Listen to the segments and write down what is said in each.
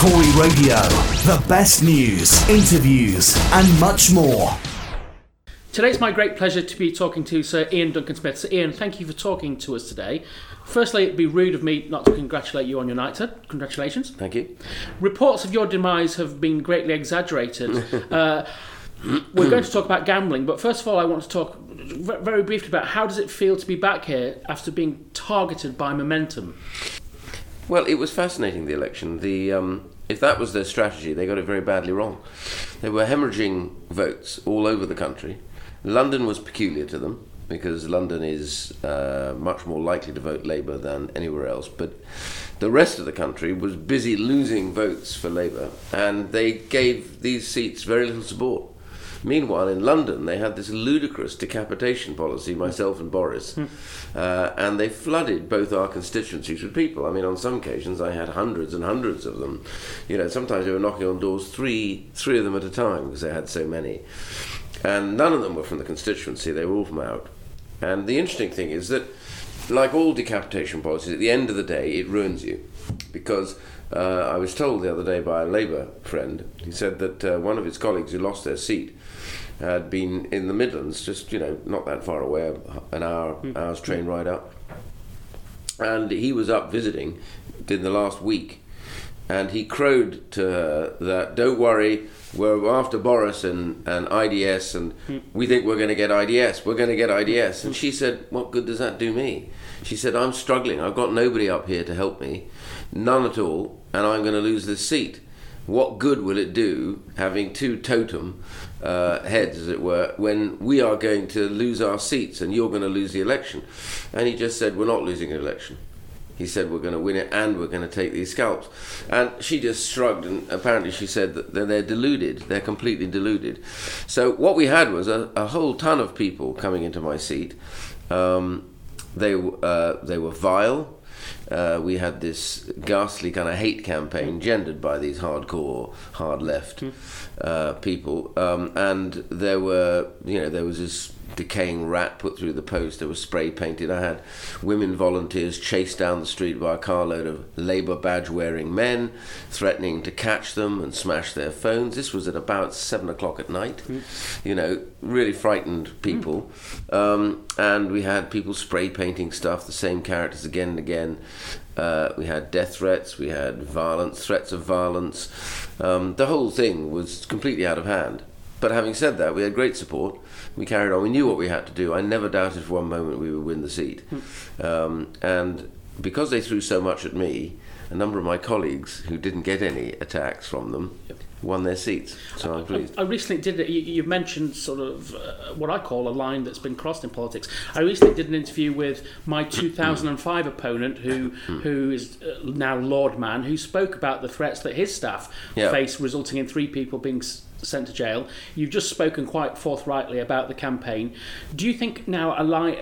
Tory Radio. The best news, interviews, and much more. Today it's my great pleasure to be talking to Sir Ian Duncan Smith. Sir Ian, thank you for talking to us today. Firstly, it'd be rude of me not to congratulate you on your knighthood. Congratulations. Thank you. Reports of your demise have been greatly exaggerated. uh, we're going to talk about gambling, but first of all, I want to talk very briefly about how does it feel to be back here after being targeted by momentum? Well, it was fascinating, the election. The, um, if that was their strategy, they got it very badly wrong. They were hemorrhaging votes all over the country. London was peculiar to them because London is uh, much more likely to vote Labour than anywhere else. But the rest of the country was busy losing votes for Labour, and they gave these seats very little support. Meanwhile, in London, they had this ludicrous decapitation policy, myself and Boris, uh, and they flooded both our constituencies with people. I mean, on some occasions, I had hundreds and hundreds of them. You know, sometimes they were knocking on doors, three, three of them at a time, because they had so many. And none of them were from the constituency, they were all from out. And the interesting thing is that, like all decapitation policies, at the end of the day, it ruins you. Because uh, I was told the other day by a Labour friend, he said that uh, one of his colleagues who lost their seat had been in the Midlands, just, you know, not that far away, an hour, hour's train ride up. And he was up visiting in the last week. And he crowed to her that, don't worry, we're after Boris and, and IDS, and we think we're going to get IDS. We're going to get IDS. And she said, What good does that do me? She said, I'm struggling. I've got nobody up here to help me, none at all, and I'm going to lose this seat. What good will it do having two totem uh, heads, as it were, when we are going to lose our seats and you're going to lose the election? And he just said, We're not losing an election. He said, We're going to win it and we're going to take these scalps. And she just shrugged, and apparently she said that they're, deluded. They're completely deluded. So, what we had was a, a whole ton of people coming into my seat. Um, they, uh, they were vile. Uh, we had this ghastly kind of hate campaign gendered by these hardcore, hard left uh, people, um, and there were, you know, there was this decaying rat put through the post. There was spray painted. I had women volunteers chased down the street by a carload of Labour badge wearing men, threatening to catch them and smash their phones. This was at about seven o'clock at night. You know, really frightened people. Um, and we had people spray painting stuff, the same characters again and again. Uh, we had death threats, we had violence, threats of violence. Um, the whole thing was completely out of hand. But having said that, we had great support. We carried on. We knew what we had to do. I never doubted for one moment we would win the seat. Um, and because they threw so much at me, a number of my colleagues who didn't get any attacks from them won their seats. So I'm pleased. I recently did. You, you've mentioned sort of uh, what I call a line that's been crossed in politics. I recently did an interview with my 2005 opponent, who who is uh, now Lord Mann, who spoke about the threats that his staff Yeah. face, resulting in three people being s- sent to jail. You've just spoken quite forthrightly about the campaign. Do you think now a line?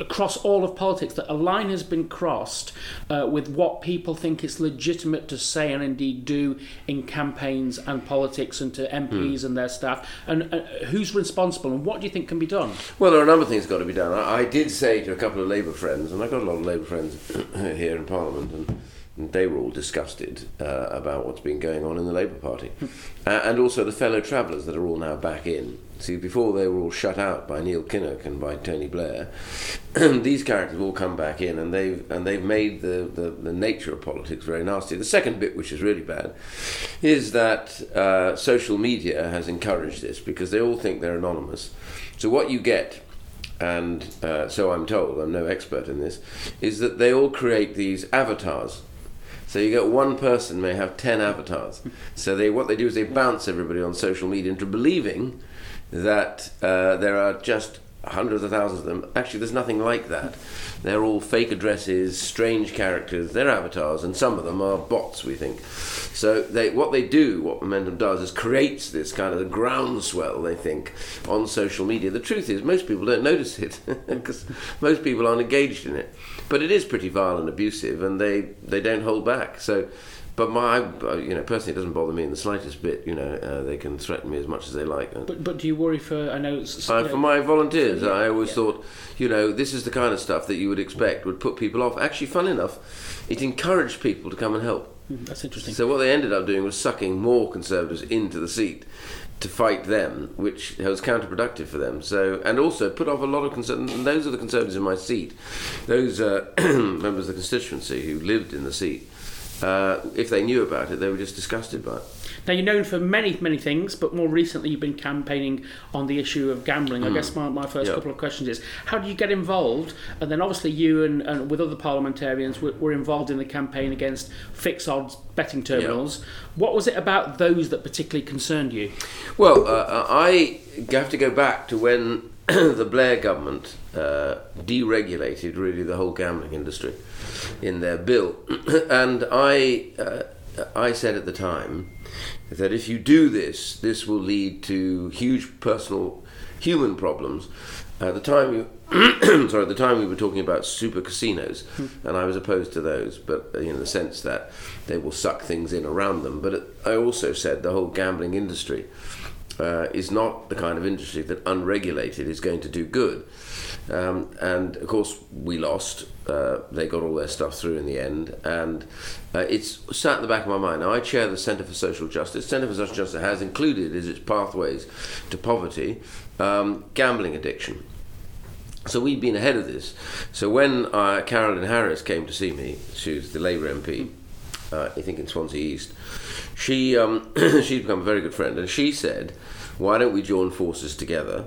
Across all of politics that a line has been crossed uh, with what people think it's legitimate to say and indeed do in campaigns and politics and to MPs and their staff. And uh, who's responsible and what do you think can be done? Well, there are a number of things got to be done. I, I did say to a couple of Labour friends, and I've got a lot of Labour friends here in Parliament, and they were all disgusted uh, about what's been going on in the Labour Party. uh, and also the fellow travellers that are all now back in. See, before they were all shut out by Neil Kinnock and by Tony Blair, these characters have all come back in, and they've and they've made the, the, the nature of politics very nasty. The second bit, which is really bad, is that uh, social media has encouraged this because they all think they're anonymous. So what you get and uh, so I'm told, I'm no expert in this, is that they all create these avatars. So you get one person may have ten avatars. So they what they do is they bounce everybody on social media into believing that uh, there are just hundreds of thousands of them. Actually, there's nothing like that. They're all fake addresses, strange characters. They're avatars, and some of them are bots. We think. So they what they do, what Momentum does, is creates this kind of groundswell. They think on social media. The truth is, most people don't notice it because most people aren't engaged in it. But it is pretty vile and abusive, and they they don't hold back. So. But my, you know, personally, it doesn't bother me in the slightest bit. You know, uh, they can threaten me as much as they like. but but do you worry for I know it's, Uh, for my volunteers, Yeah, I always yeah. thought, you know, this is the kind of stuff that you would expect would put people off. Actually, fun enough, it encouraged people to come and help. Mm, That's interesting. So what they ended up doing was sucking more conservatives into the seat to fight them, which was counterproductive for them. So and also put off a lot of conservatives. And those are the conservatives in my seat, those uh, members of the constituency who lived in the seat. Uh, if they knew about it, they were just disgusted by it. Now you're known for many, many things, but more recently you've been campaigning on the issue of gambling. I guess my, my first Yeah. couple of questions is how do you get involved? And then obviously you and, and with other parliamentarians were, were involved in the campaign against fixed odds betting terminals. What was it about those that particularly concerned you? Well, uh, I have to go back to when the Blair government uh, deregulated really the whole gambling industry in their bill, and I uh, I said at the time that if you do this, this will lead to huge personal human problems. At the time, you, sorry, at the time we were talking about super casinos, and I was opposed to those, but uh, in the sense that they will suck things in around them. But it, I also said the whole gambling industry uh, is not the kind of industry that unregulated is going to do good. Um, and of course, we lost. Uh, they got all their stuff through in the end, and uh, it's sat in the back of my mind. Now, I chair the Centre for Social Justice. Centre for Social Justice has included as its pathways to poverty um, gambling addiction. So we've been ahead of this. So when uh, Carolyn Harris came to see me, she was the Labour MP, uh, I think in Swansea East, she um, she's become a very good friend, and she said, "Why don't we join forces together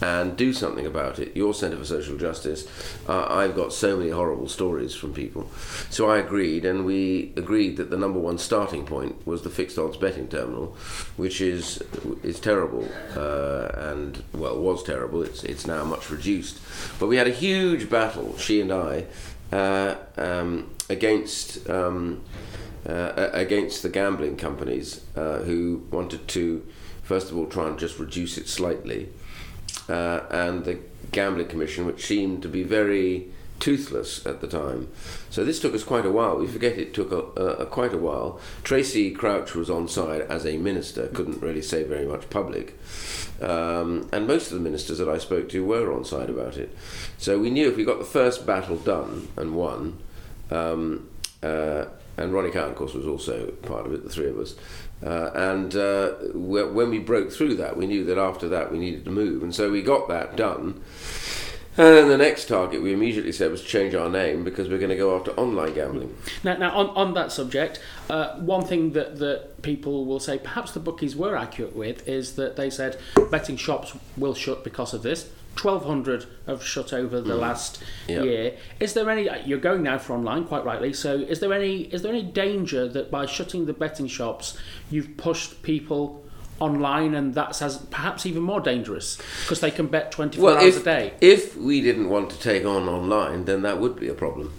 and do something about it?" Your Centre for Social Justice, uh, I've got so many horrible stories from people, so I agreed, and we agreed that the number one starting point was the fixed odds betting terminal, which is is terrible, uh, and well was terrible. It's it's now much reduced, but we had a huge battle, she and I, uh, um, against. Um, uh, against the gambling companies uh, who wanted to, first of all, try and just reduce it slightly, uh, and the Gambling Commission, which seemed to be very toothless at the time. So this took us quite a while. We forget it took a, a, a quite a while. Tracey Crouch was on side as a minister, couldn't really say very much public. Um, and most of the ministers that I spoke to were on side about it. So we knew if we got the first battle done and won, um, uh, and Ronnie Cowan, of course, was also part of it, the three of us. Uh, and uh, wh- when we broke through that, we knew that after that we needed to move. And so we got that done. And then the next target we immediately said was to change our name because we're going to go after online gambling. Now, now on, on that subject, uh, one thing that, that people will say perhaps the bookies were accurate with is that they said betting shops will shut because of this. 1,200 have shut over the mm. last Yeah. year. Is there any? You're going now for online, quite rightly. So, is there any? Is there any danger that by shutting the betting shops, you've pushed people online, and that's as perhaps even more dangerous because they can bet 24 Well, hours if, a day? if we didn't want to take on online, then that would be a problem.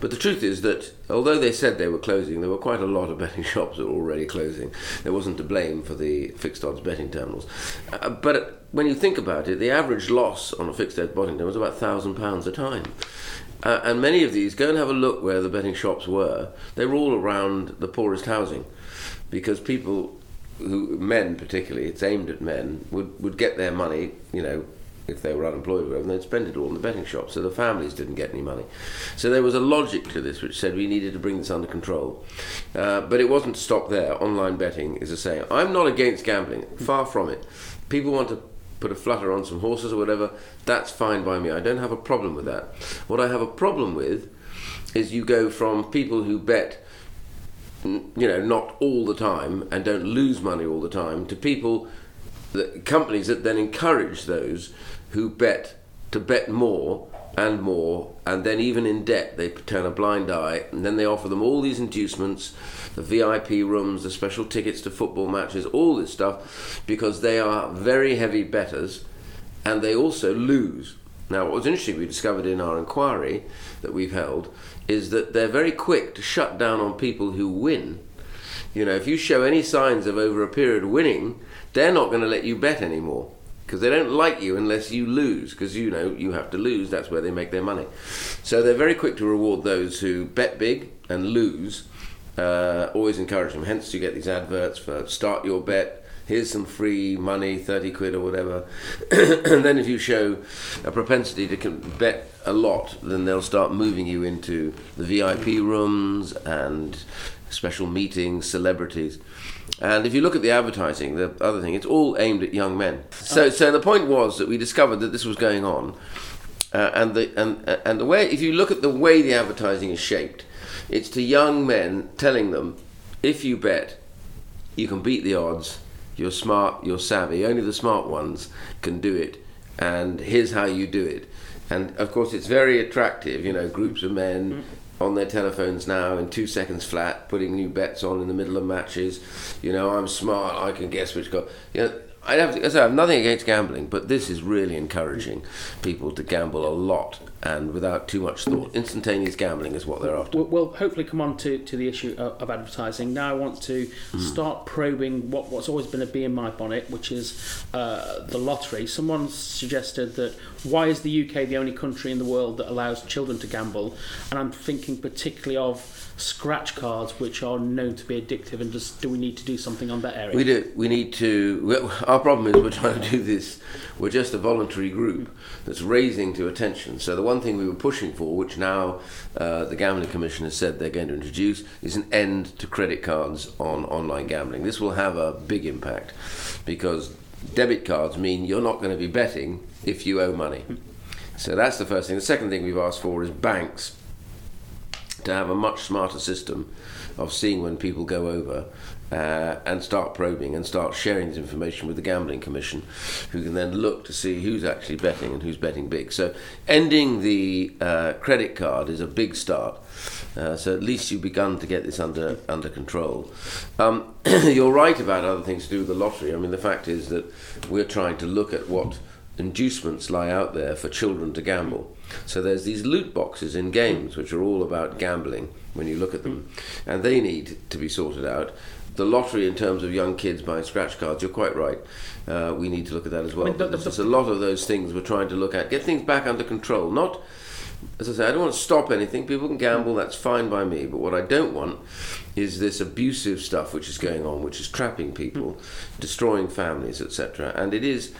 But the truth is that although they said they were closing, there were quite a lot of betting shops that were already closing. There wasn't to blame for the fixed odds betting terminals. Uh, but when you think about it, the average loss on a fixed odds betting terminal was about £1,000 a time. Uh, and many of these, go and have a look where the betting shops were. They were all around the poorest housing because people who men particularly it's aimed at men would, would get their money you know if they were unemployed they'd spend it all in the betting shop. So the families didn't get any money. So there was a logic to this which said we needed to bring this under control. Uh, but it wasn't to stop there. Online betting is a saying. I'm not against gambling. Far from it. People want to put a flutter on some horses or whatever. That's fine by me. I don't have a problem with that. What I have a problem with is you go from people who bet you know, not all the time and don't lose money all the time to people, that, companies that then encourage those who bet to bet more and more, and then even in debt they turn a blind eye, and then they offer them all these inducements, the VIP rooms, the special tickets to football matches, all this stuff, because they are very heavy betters, and they also lose. Now, what was interesting, we discovered in our inquiry that we've held, is that they're very quick to shut down on people who win. You know, if you show any signs of over a period winning, they're not going to let you bet anymore because they don't like you unless you lose because you know you have to lose that's where they make their money. So they're very quick to reward those who bet big and lose uh, always encourage them. Hence you get these adverts for start your bet. Here's some free money, 30 quid or whatever. and then if you show a propensity to bet a lot, then they'll start moving you into the VIP rooms and special meetings, celebrities. And if you look at the advertising, the other thing, it's all aimed at young men. So, so the point was that we discovered that this was going on, uh, and the and and the way if you look at the way the advertising is shaped, it's to young men telling them, if you bet, you can beat the odds. You're smart. You're savvy. Only the smart ones can do it. And here's how you do it. And of course, it's very attractive. You know, groups of men on their telephones now in two seconds flat, putting new bets on in the middle of matches. You know, I'm smart. I can guess which go. You know, I have, to, I have nothing against gambling, but this is really encouraging people to gamble a lot and without too much thought. Instantaneous gambling is what they're after. We'll, we'll hopefully come on to, to the issue of, of advertising. Now I want to start probing what, what's always been a bee in my bonnet, which is uh, the lottery. Someone suggested that why is the UK the only country in the world that allows children to gamble? And I'm thinking particularly of scratch cards, which are known to be addictive, and just do we need to do something on that area? We do. We need to. well, Our problem is we're trying to do this. We're just a voluntary group that's raising to attention. So the one thing we were pushing for, which now uh, the Gambling Commission has said they're going to introduce, is an end to credit cards on online gambling. This will have a big impact because debit cards mean you're not going to be betting if you owe money. So that's the first thing. The second thing we've asked for is banks to have a much smarter system of seeing when people go over uh, and start probing and start sharing this information with the Gambling Commission, who can then look to see who's actually betting and who's betting big. So, ending the uh, credit card is a big start. Uh, so at least you've begun to get this under under control. Um, you're right about other things to do with the lottery. I mean, the fact is that we're trying to look at what inducements lie out there for children to gamble. So there's these loot boxes in games which are all about gambling when you look at them, and they need to be sorted out. The lottery, in terms of young kids buying scratch cards, you're quite right. Uh, we need to look at that as well. mean, the- the- there's a lot of those things we're trying to look at. Get things back under control. Not, as I say, I don't want to stop anything. People can gamble. That's fine by me. But what I don't want is this abusive stuff which is going on, which is trapping people, destroying families, etc. And it is,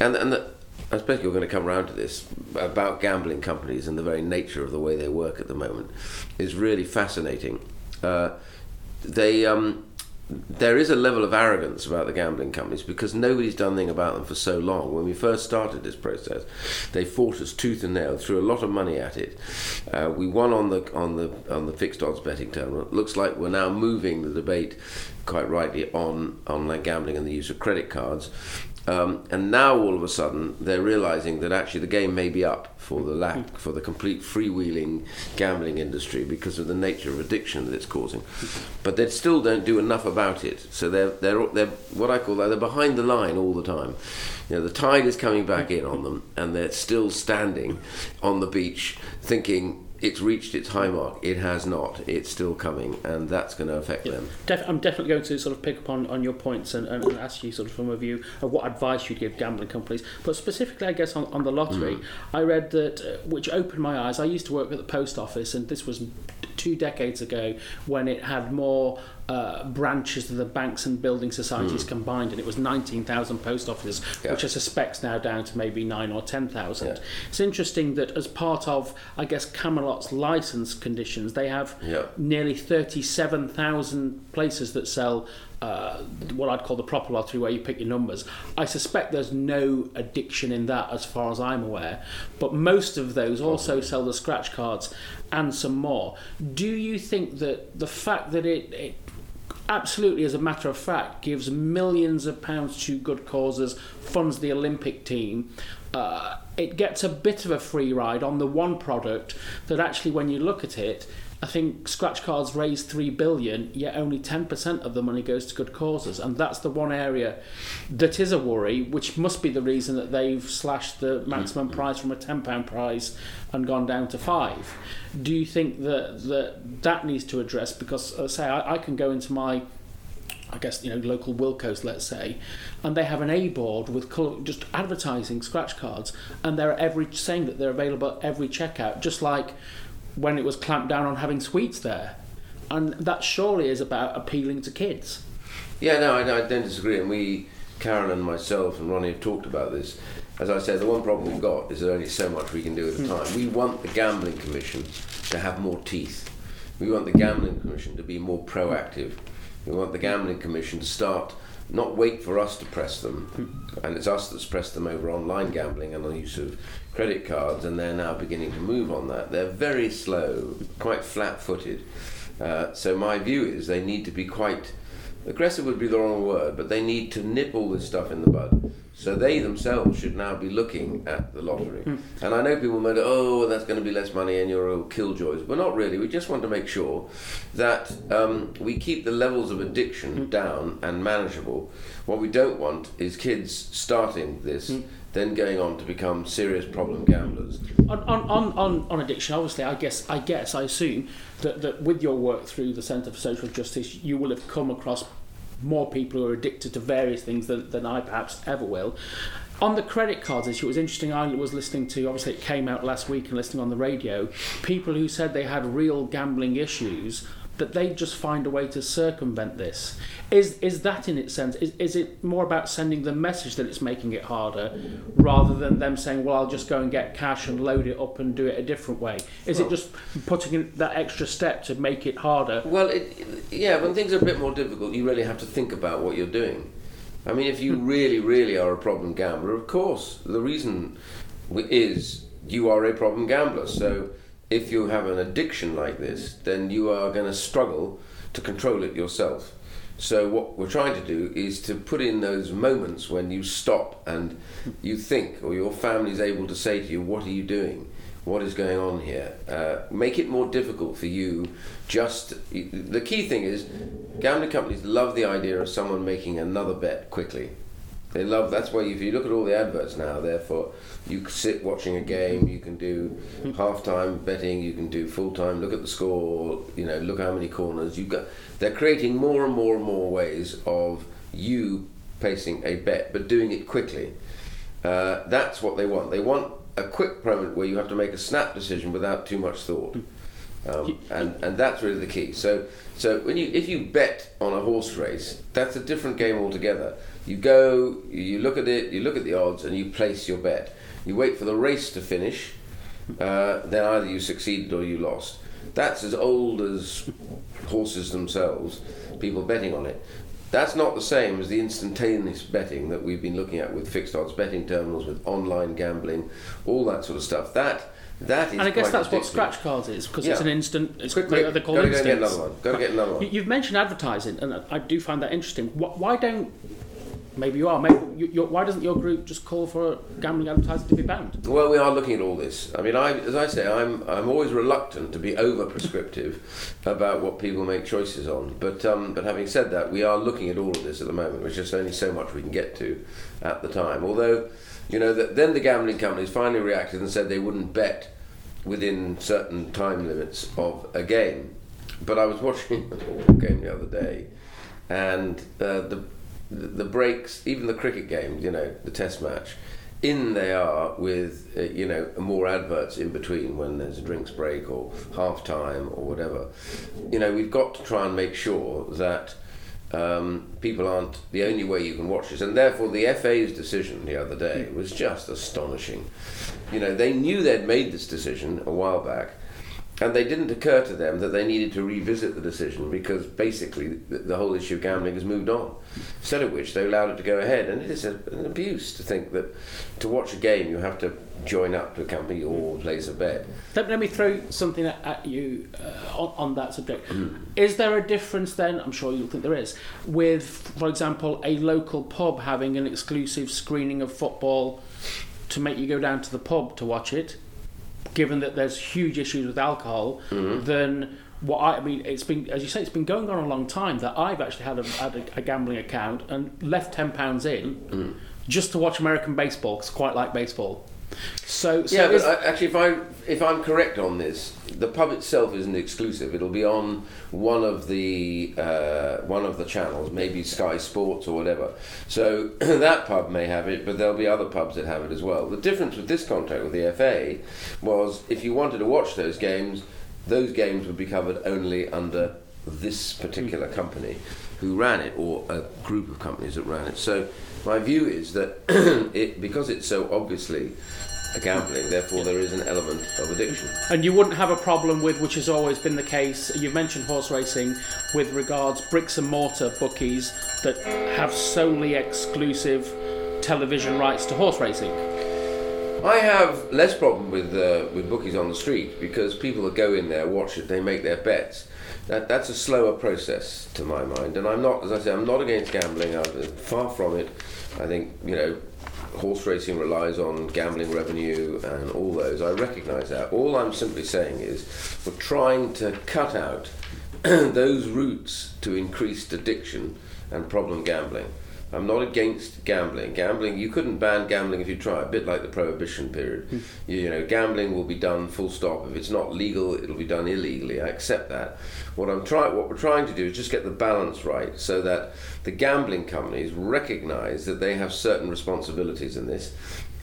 and and the, I suppose you're going to come around to this about gambling companies and the very nature of the way they work at the moment is really fascinating. Uh, they um, there is a level of arrogance about the gambling companies because nobody's done anything about them for so long. When we first started this process, they fought us tooth and nail, threw a lot of money at it. Uh, we won on the on the on the fixed odds betting terminal. Looks like we're now moving the debate quite rightly on online gambling and the use of credit cards. Um, and now all of a sudden they're realizing that actually the game may be up for the lack for the complete freewheeling gambling industry because of the nature of addiction that it's causing. But they still don't do enough about it. So they're they're they're what I call they're behind the line all the time. You know, the tide is coming back in on them, and they're still standing on the beach thinking it's reached its high mark. It has not. It's still coming, and that's going to affect them. Def- I'm definitely going to sort of pick up on, on your points and, and, and ask you sort of from a view of what advice you'd give gambling companies. But specifically, I guess, on, on the lottery, I read that, uh, which opened my eyes. I used to work at the post office, and this was two decades ago when it had more uh, branches of the banks and building societies combined, and it was 19,000 post offices, Yeah. which I suspect's now down to maybe nine or 10,000. Yeah. It's interesting that as part of, I guess, Camelot's license conditions, they have Yeah. nearly 37,000 places that sell uh, what I'd call the proper lottery, where you pick your numbers. I suspect there's no addiction in that, as far as I'm aware, but most of those also sell the scratch cards and some more. Do you think that the fact that it, it absolutely, as a matter of fact, gives millions of pounds to good causes, funds the Olympic team. Uh, it gets a bit of a free ride on the one product that actually, when you look at it, I think scratch cards raise three billion, yet only ten percent of the money goes to good causes, and that's the one area that is a worry, which must be the reason that they've slashed the maximum prize from a ten pound prize and gone down to five. Do you think that that, that needs to address? Because, uh, say, I, I can go into my I guess you know local Wilko's, let's say, and they have an A board with colour, just advertising scratch cards, and they're every saying that they're available at every checkout, just like when it was clamped down on having sweets there, and that surely is about appealing to kids. Yeah, no, I, I don't disagree. And we, Karen and myself and Ronnie have talked about this. As I said, the one problem we've got is there's only so much we can do at a hmm. time. We want the Gambling Commission to have more teeth. We want the Gambling Commission to be more proactive. We want the Gambling Commission to start, not wait for us to press them, and it's us that's pressed them over online gambling and the use of credit cards, and they're now beginning to move on that. They're very slow, quite flat footed. Uh, so, my view is they need to be quite aggressive, would be the wrong word, but they need to nip all this stuff in the bud. So they themselves should now be looking at the lottery. Hmm. And I know people might, oh, that's going to be less money and you're all killjoys. But not really. We just want to make sure that um, we keep the levels of addiction hmm. down and manageable. What we don't want is kids starting this, hmm. then going on to become serious problem gamblers. On, on, on, on, on addiction, obviously, I guess, I guess, I assume that, that with your work through the Centre for Social Justice, you will have come across more people who are addicted to various things than, than I perhaps ever will. On the credit cards issue, it was interesting. I was listening to, obviously, it came out last week and listening on the radio. People who said they had real gambling issues, that they just find a way to circumvent this. Is is that in its sense? Is, is it more about sending the message that it's making it harder, rather than them saying, "Well, I'll just go and get cash and load it up and do it a different way"? Is Well- it just putting in that extra step to make it harder? Well, it, yeah, when things are a bit more difficult, you really have to think about what you're doing. I mean, if you hmm. really, really are a problem gambler, of course, the reason is you are a problem gambler. So if you have an addiction like this, then you are going to struggle to control it yourself. So what we're trying to do is to put in those moments when you stop and you think, or your family's able to say to you, "What are you doing? What is going on here?" Uh, make it more difficult for you. Just the key thing is, gambling companies love the idea of someone making another bet quickly. They love that's why if you look at all the adverts now, therefore you sit watching a game, you can do half time betting, you can do full time, look at the score, you know, look how many corners you've got. They're creating more and more and more ways of you placing a bet, but doing it quickly. Uh, that's what they want. They want a quick moment where you have to make a snap decision without too much thought. Um, and, and that's really the key. So, so when you if you bet on a horse race, that's a different game altogether. You go, you look at it, you look at the odds, and you place your bet. You wait for the race to finish. Uh, then either you succeeded or you lost. That's as old as horses themselves. People betting on it. That's not the same as the instantaneous betting that we've been looking at with fixed odds betting terminals, with online gambling, all that sort of stuff. That that is. And I guess that's what scratch cards is because it's an instant. It's Quick, they- quick. they're called Gotta go get another one. Gotta get another one. You- You've mentioned advertising, and I do find that interesting. Why don't maybe you are maybe you, you, why doesn't your group just call for gambling advertising to be banned? Well, we are looking at all this. I mean, I, as I say, I'm I'm always reluctant to be over prescriptive about what people make choices on. But um, but having said that, we are looking at all of this at the moment. There's just only so much we can get to at the time. Although, you know, that then the gambling companies finally reacted and said they wouldn't bet within certain time limits of a game. But I was watching a game the other day, and uh, the the breaks, even the cricket game, you know, the Test match, in they are with uh, you know more adverts in between when there's a drinks break or half time or whatever. You know, we've got to try and make sure that. Um, people aren't the only way you can watch this, and therefore the FA's decision the other day was just astonishing. You know, they knew they'd made this decision a while back, and they didn't occur to them that they needed to revisit the decision because basically the, the whole issue of gambling has moved on. Instead of which they allowed it to go ahead, and it is a, an abuse to think that to watch a game you have to join up to a company or place a bet. Let, let me throw something at, at you uh, on, on that subject. Mm. Is there a difference then? I'm sure you'll think there is. With, for example, a local pub having an exclusive screening of football to make you go down to the pub to watch it, given that there's huge issues with alcohol, mm-hmm. then what I, I mean, it's been, as you say, it's been going on a long time that I've actually had a, had a, a gambling account and left ten pounds in mm. just to watch American baseball because I quite like baseball. So, so yeah, but I, actually, if I if I'm correct on this, the pub itself isn't exclusive. It'll be on one of the uh, one of the channels, maybe Sky Sports or whatever. So that pub may have it, but there'll be other pubs that have it as well. The difference with this contract with the FA was if you wanted to watch those games, those games would be covered only under this particular company who ran it or a group of companies that ran it. So my view is that it because it's so obviously a gambling, therefore there is an element of addiction. And you wouldn't have a problem with, which has always been the case, you've mentioned horse racing with regards bricks and mortar bookies that have solely exclusive television rights to horse racing. I have less problem with uh, with bookies on the street because people that go in there, watch it, they make their bets. That that's a slower process to my mind, and I'm not, as I say, I'm not against gambling. I'm far from it. I think you know, horse racing relies on gambling revenue and all those. I recognise that. All I'm simply saying is we're trying to cut out those routes to increased addiction and problem gambling. I'm not against gambling. Gambling, you couldn't ban gambling if you try. A bit like the prohibition period. Hmm. You, you know, gambling will be done full stop. If it's not legal, it'll be done illegally. I accept that. What I'm trying, what we're trying to do is just get the balance right, so that the gambling companies recognise that they have certain responsibilities in this.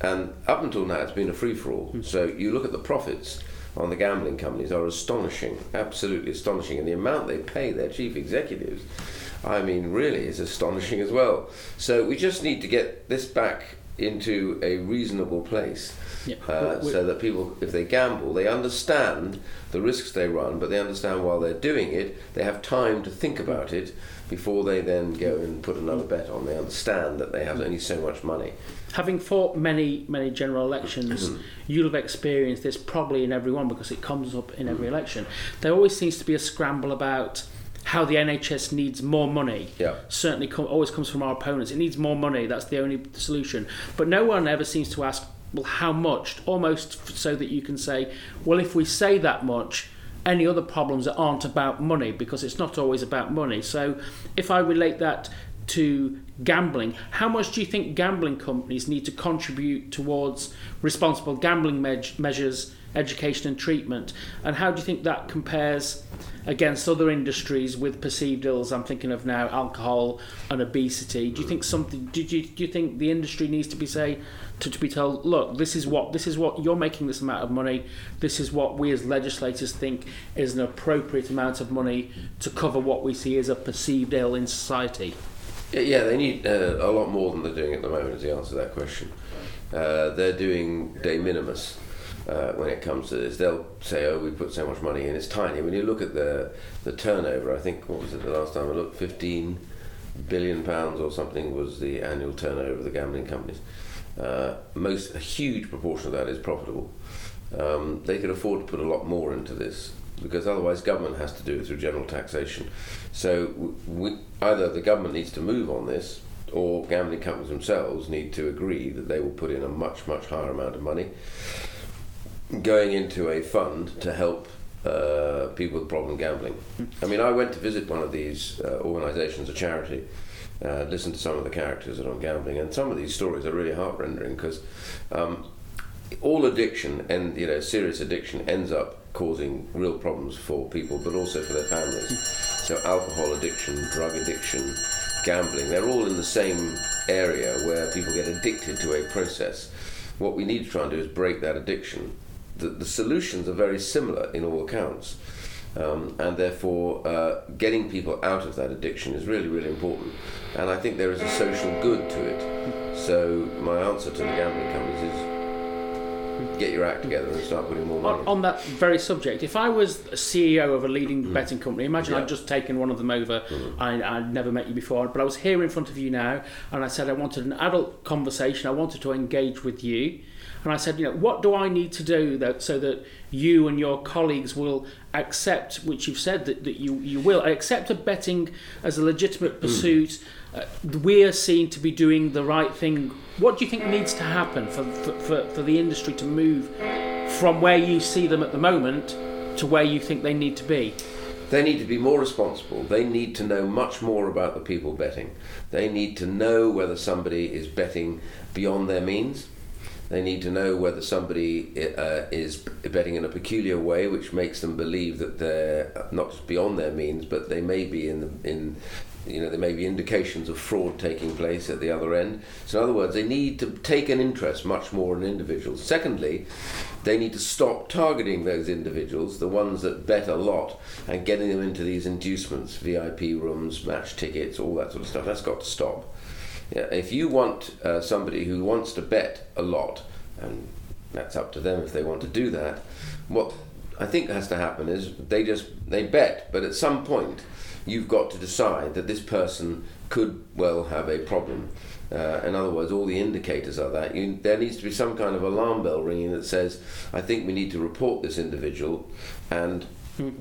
And up until now, it's been a free for all. Hmm. So you look at the profits on the gambling companies are astonishing, absolutely astonishing, and the amount they pay their chief executives. I mean, really is astonishing as well. So we just need to get this back into a reasonable place. Yeah. Uh, so that people, if they gamble, they understand the risks they run, but they understand while they're doing it, they have time to think about it before they then go and put another bet on. They understand that they have only so much money. Having fought many, many general elections, you'll have experienced this probably in every one because it comes up in every election. There always seems to be a scramble about how the NHS needs more money. Yeah. Certainly, com- always comes from our opponents. It needs more money. That's the only solution. But no one ever seems to ask, well, how much? Almost so that you can say, well, if we say that much, any other problems that aren't about money because it's not always about money. So, if I relate that to gambling, how much do you think gambling companies need to contribute towards responsible gambling me- measures, education, and treatment? And how do you think that compares against other industries with perceived ills? I'm thinking of now alcohol and obesity. Do you think something? Do you, do you think the industry needs to be say to, to be told, look, this is what this is what you're making this amount of money. This is what we as legislators think is an appropriate amount of money to cover what we see as a perceived ill in society. Yeah, they need uh, a lot more than they're doing at the moment. Is the answer to that question? Uh, they're doing de minimis uh, when it comes to this. They'll say, "Oh, we put so much money in; it's tiny." When you look at the the turnover, I think what was it the last time I looked? Fifteen billion pounds or something was the annual turnover of the gambling companies. Uh, most a huge proportion of that is profitable. Um, they could afford to put a lot more into this because otherwise government has to do it through general taxation. So we, either the government needs to move on this, or gambling companies themselves need to agree that they will put in a much much higher amount of money going into a fund to help uh, people with problem gambling. I mean, I went to visit one of these uh, organisations, a charity, uh, listen to some of the characters that are on gambling, and some of these stories are really heart-rending because um, all addiction and you know serious addiction ends up causing real problems for people, but also for their families. So alcohol addiction, drug addiction, gambling, they're all in the same area where people get addicted to a process. What we need to try and do is break that addiction. The, the solutions are very similar in all accounts. Um, and therefore, uh, getting people out of that addiction is really, really important. And I think there is a social good to it. So, my answer to the gambling companies is get your act together and start putting more money. On, on that very subject, if I was a CEO of a leading betting company, imagine Mm. Yeah. I'd just taken one of them over. I, I'd never met you before, but I was here in front of you now, and I said I wanted an adult conversation. I wanted to engage with you, and I said, you know, what do I need to do that so that you and your colleagues will accept, which you've said that, that you you will accept a betting as a legitimate Mm. pursuit. Uh, we are seen to be doing the right thing. What do you think needs to happen for, for, for, for the industry to move from where you see them at the moment to where you think they need to be? They need to be more responsible. They need to know much more about the people betting. They need to know whether somebody is betting beyond their means. They need to know whether somebody uh, is betting in a peculiar way, which makes them believe that they're not just beyond their means, but they may be in the, in you know, there may be indications of fraud taking place at the other end. So, in other words, they need to take an interest much more in individuals. Secondly, they need to stop targeting those individuals, the ones that bet a lot, and getting them into these inducements, VIP rooms, match tickets, all that sort of stuff. That's got to stop. Yeah, if you want uh, somebody who wants to bet a lot, and that's up to them if they want to do that, what I think has to happen is they just they bet, but at some point you've got to decide that this person could well have a problem. Uh, in other words, all the indicators are that you, there needs to be some kind of alarm bell ringing that says, "I think we need to report this individual and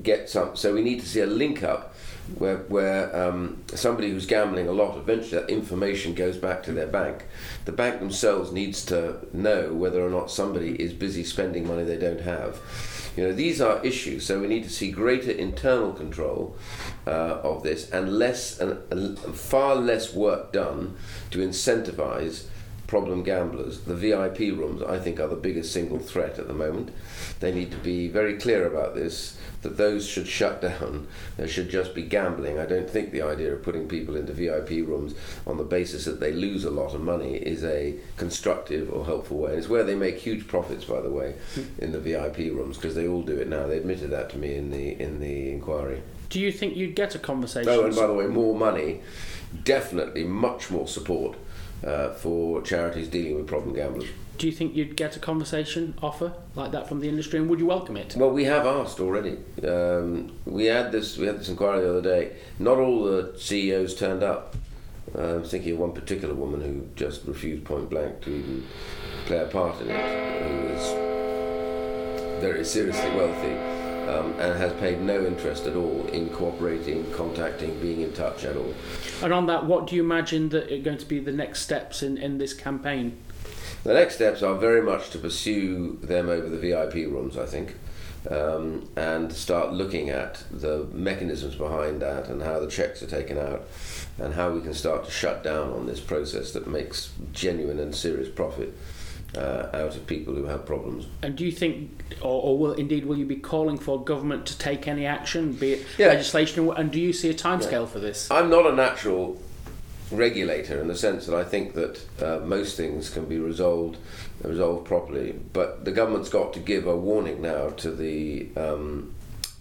get some." So we need to see a link up where where um, somebody who's gambling a lot, eventually that information goes back to their bank. The bank themselves needs to know whether or not somebody is busy spending money they don't have. You know, these are issues, so we need to see greater internal control uh, of this and less and, and far less work done to incentivize problem gamblers. The VIP rooms, I think, are the biggest single threat at the moment. They need to be very clear about this. That those should shut down. There should just be gambling. I don't think the idea of putting people into VIP rooms on the basis that they lose a lot of money is a constructive or helpful way. And it's where they make huge profits, by the way, in the VIP rooms because they all do it now. They admitted that to me in the in the inquiry. Do you think you'd get a conversation? Oh, and by the way, more money, definitely much more support uh, for charities dealing with problem gamblers. Do you think you'd get a conversation offer like that from the industry, and would you welcome it? Well, we have asked already. Um, we had this. We had this inquiry the other day. Not all the CEOs turned up. Uh, I'm thinking of one particular woman who just refused point blank to even play a part in it, who is very seriously wealthy um, and has paid no interest at all in cooperating, contacting, being in touch at all. And on that, what do you imagine that are going to be the next steps in, in this campaign? The next steps are very much to pursue them over the VIP rooms, I think, um, and start looking at the mechanisms behind that and how the checks are taken out and how we can start to shut down on this process that makes genuine and serious profit. Uh, out of people who have problems. And do you think, or, or will indeed, will you be calling for government to take any action, be it Yeah. legislation? And do you see a timescale for this? I'm not a natural regulator in the sense that I think that uh, most things can be resolved resolved properly, but the government's got to give a warning now to the um,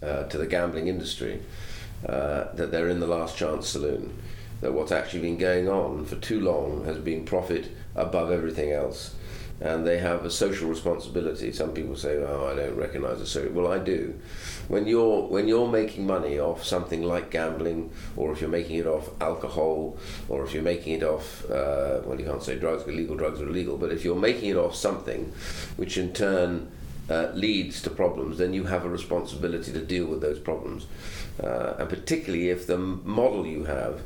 uh, to the gambling industry uh, that they're in the last chance saloon. That what's actually been going on for too long has been profit above everything else. And they have a social responsibility. Some people say, "Oh, I don't recognise a social." Well, I do. When you're when you're making money off something like gambling, or if you're making it off alcohol, or if you're making it off, uh, well, you can't say drugs. Illegal drugs are illegal, but if you're making it off something, which in turn uh, leads to problems, then you have a responsibility to deal with those problems. Uh, and particularly if the model you have,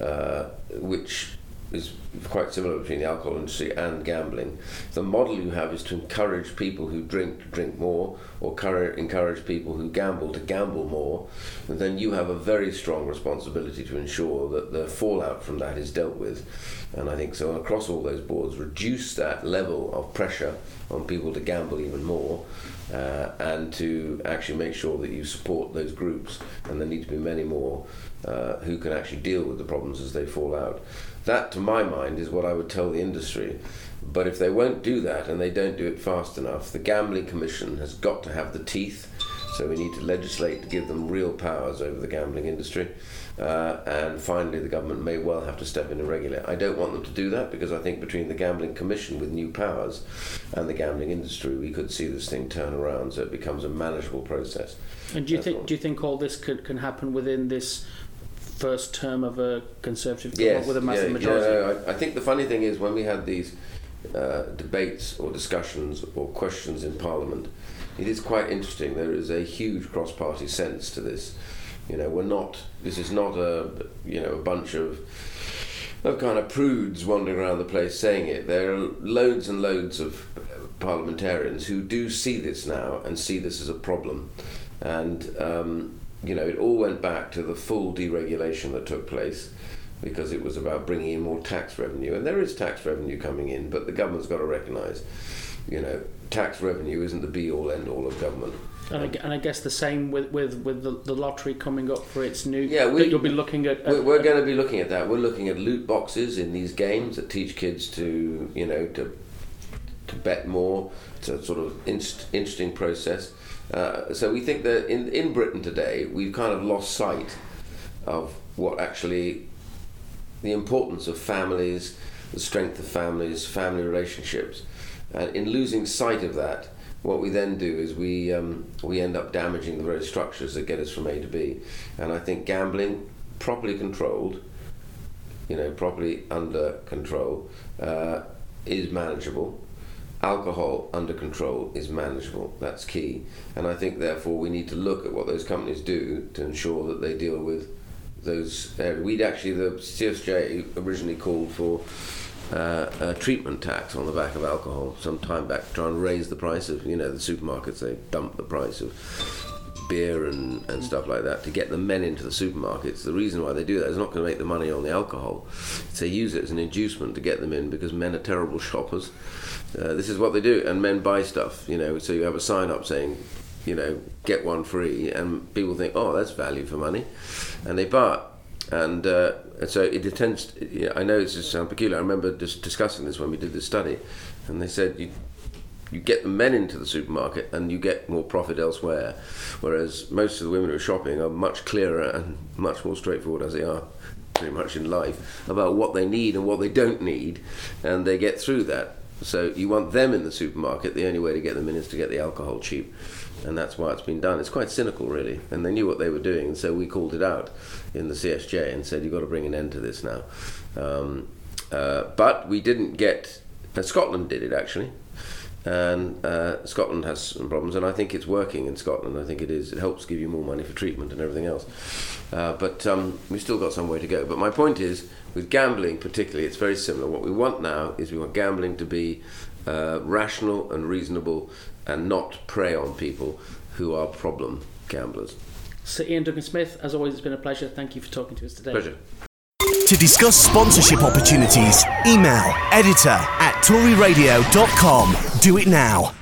uh, which is quite similar between the alcohol industry and gambling, the model you have is to encourage people who drink to drink more, or encourage people who gamble to gamble more, and then you have a very strong responsibility to ensure that the fallout from that is dealt with. And I think so across all those boards, reduce that level of pressure on people to gamble even more, uh, and to actually make sure that you support those groups, and there need to be many more uh, who can actually deal with the problems as they fall out. That, to my mind, is what I would tell the industry. But if they won't do that and they don't do it fast enough, the Gambling Commission has got to have the teeth. So we need to legislate to give them real powers over the gambling industry. Uh, and finally, the government may well have to step in and regulate. I don't want them to do that because I think between the Gambling Commission with new powers and the gambling industry, we could see this thing turn around so it becomes a manageable process. And do you That's think all. do you think all this could, can happen within this first term of a conservative government Yes, with a massive yeah, majority? yeah, I, I think the funny thing is when we had these uh, debates or discussions or questions in Parliament, it is quite interesting. There is a huge cross-party sense to this. You know, we're not. This is not a you know a bunch of of kind of prudes wandering around the place saying it. There are loads and loads of parliamentarians who do see this now and see this as a problem, and um, you know it all went back to the full deregulation that took place because it was about bringing in more tax revenue, and there is tax revenue coming in, but the government's got to recognise, you know, tax revenue isn't the be all end all of government. And I, and I guess the same with, with, with the, the lottery coming up for its new. Yeah, we, you'll be looking at. we're, we're going to be looking at that. We're looking at loot boxes in these games that teach kids to, you know, to to bet more. It's a sort of inst- interesting process. Uh, so we think that in in Britain today we've kind of lost sight of what actually the importance of families, the strength of families, family relationships, and in losing sight of that, what we then do is we um, we end up damaging the very structures that get us from A to B. And I think gambling, properly controlled, you know, properly under control, uh, is manageable. Alcohol under control is manageable. That's key. And I think, therefore, we need to look at what those companies do to ensure that they deal with those. Uh, we'd actually, the CSJ originally called for uh, a treatment tax on the back of alcohol some time back, to try and raise the price of, you know, the supermarkets, they dump the price of beer and, and stuff like that to get the men into the supermarkets. The reason why they do that is not going to make the money on the alcohol. They use it as an inducement to get them in because men are terrible shoppers. Uh, this is what they do, and men buy stuff. You know, so you have a sign up saying, you know, get one free, and people think, oh, that's value for money, and they buy. And, uh, and so it tends. You know, I know this is sound peculiar. I remember just discussing this when we did this study, and they said you you get the men into the supermarket and you get more profit elsewhere. Whereas most of the women who are shopping are much clearer and much more straightforward as they are pretty much in life about what they need and what they don't need, and they get through that. So you want them in the supermarket. The only way to get them in is to get the alcohol cheap, and that's why it's been done. It's quite cynical, really, and they knew what they were doing, and so we called it out in the CSJ and said you've got to bring an end to this now. Um, uh, but we didn't get. Uh, Scotland did it actually and uh, Scotland has some problems, and I think it's working in Scotland. I think it is. It helps give you more money for treatment and everything else. Uh, but um, we've still got some way to go. But my point is, with gambling particularly, it's very similar. What we want now is we want gambling to be uh, rational and reasonable, and not prey on people who are problem gamblers. So, Iain Duncan Smith, as always, it's been a pleasure. Thank you for talking to us today. Pleasure. To discuss sponsorship opportunities, email editor at toryradio.com. Do it now.